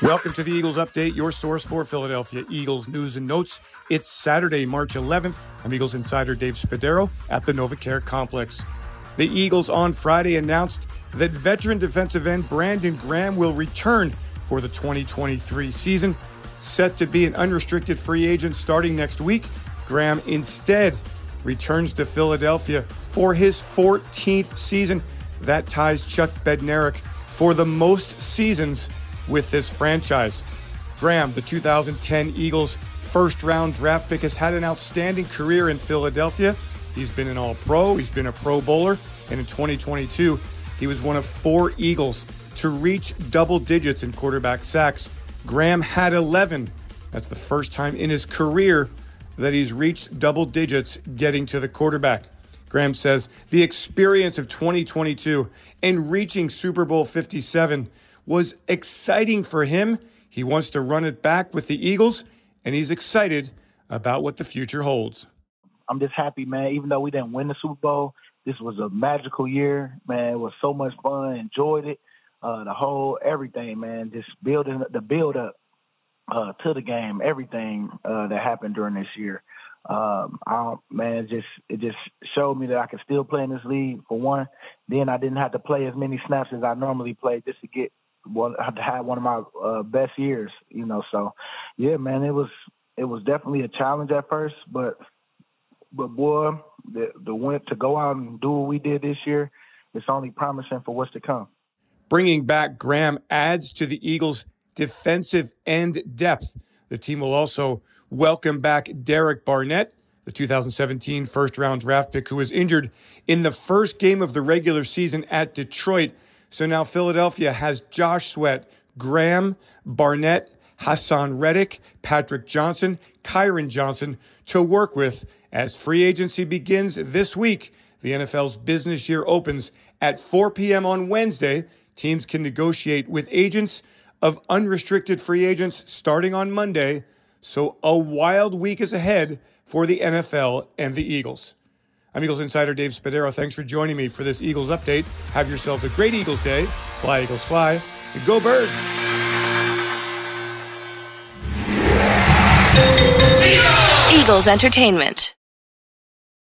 Welcome to the Eagles Update, your source for Philadelphia Eagles news and notes. It's Saturday, March 11th. I'm Eagles insider Dave Spadaro at the NovaCare Complex. The Eagles on Friday announced that veteran defensive end Brandon Graham will return for the 2023 season. Set to be an unrestricted free agent starting next week, Graham instead returns to Philadelphia for his 14th season. That ties Chuck Bednarik for the most seasons with this franchise. Graham, the 2010 Eagles first round draft pick, has had an outstanding career in Philadelphia. He's been an All Pro, he's been a Pro Bowler, and in 2022, he was one of four Eagles to reach double digits in quarterback sacks. Graham had 11. That's the first time in his career that he's reached double digits getting to the quarterback. Graham says the experience of 2022 and reaching Super Bowl 57 was exciting for him. He wants to run it back with the Eagles, and he's excited about what the future holds. I'm just happy, man. Even though we didn't win the Super Bowl, this was a magical year, man. It was so much fun. Enjoyed it. Uh, the whole everything, man. Just building the build up uh, to the game, everything uh, that happened during this year. Um, I, man, just it just showed me that I could still play in this league for one. Then I didn't have to play as many snaps as I normally play just to get one have one of my uh, best years, you know. So, yeah, man, it was it was definitely a challenge at first, but but boy, the the went to go out and do what we did this year, it's only promising for what's to come. Bringing back Graham adds to the Eagles' defensive end depth. The team will also welcome back Derek Barnett, the 2017 first round draft pick who was injured in the first game of the regular season at Detroit. So now Philadelphia has Josh Sweat, Graham, Barnett, Haason Reddick, Patrick Johnson, Kyron Johnson to work with as free agency begins this week. The NFL's business year opens at 4 p.m. on Wednesday. Teams can negotiate with agents of unrestricted free agents starting on Monday. So a wild week is ahead for the NFL and the Eagles. I'm Eagles insider Dave Spadaro. Thanks for joining me for this Eagles update. Have yourselves a great Eagles day. Fly, Eagles, fly. And go, birds. Eagles Entertainment.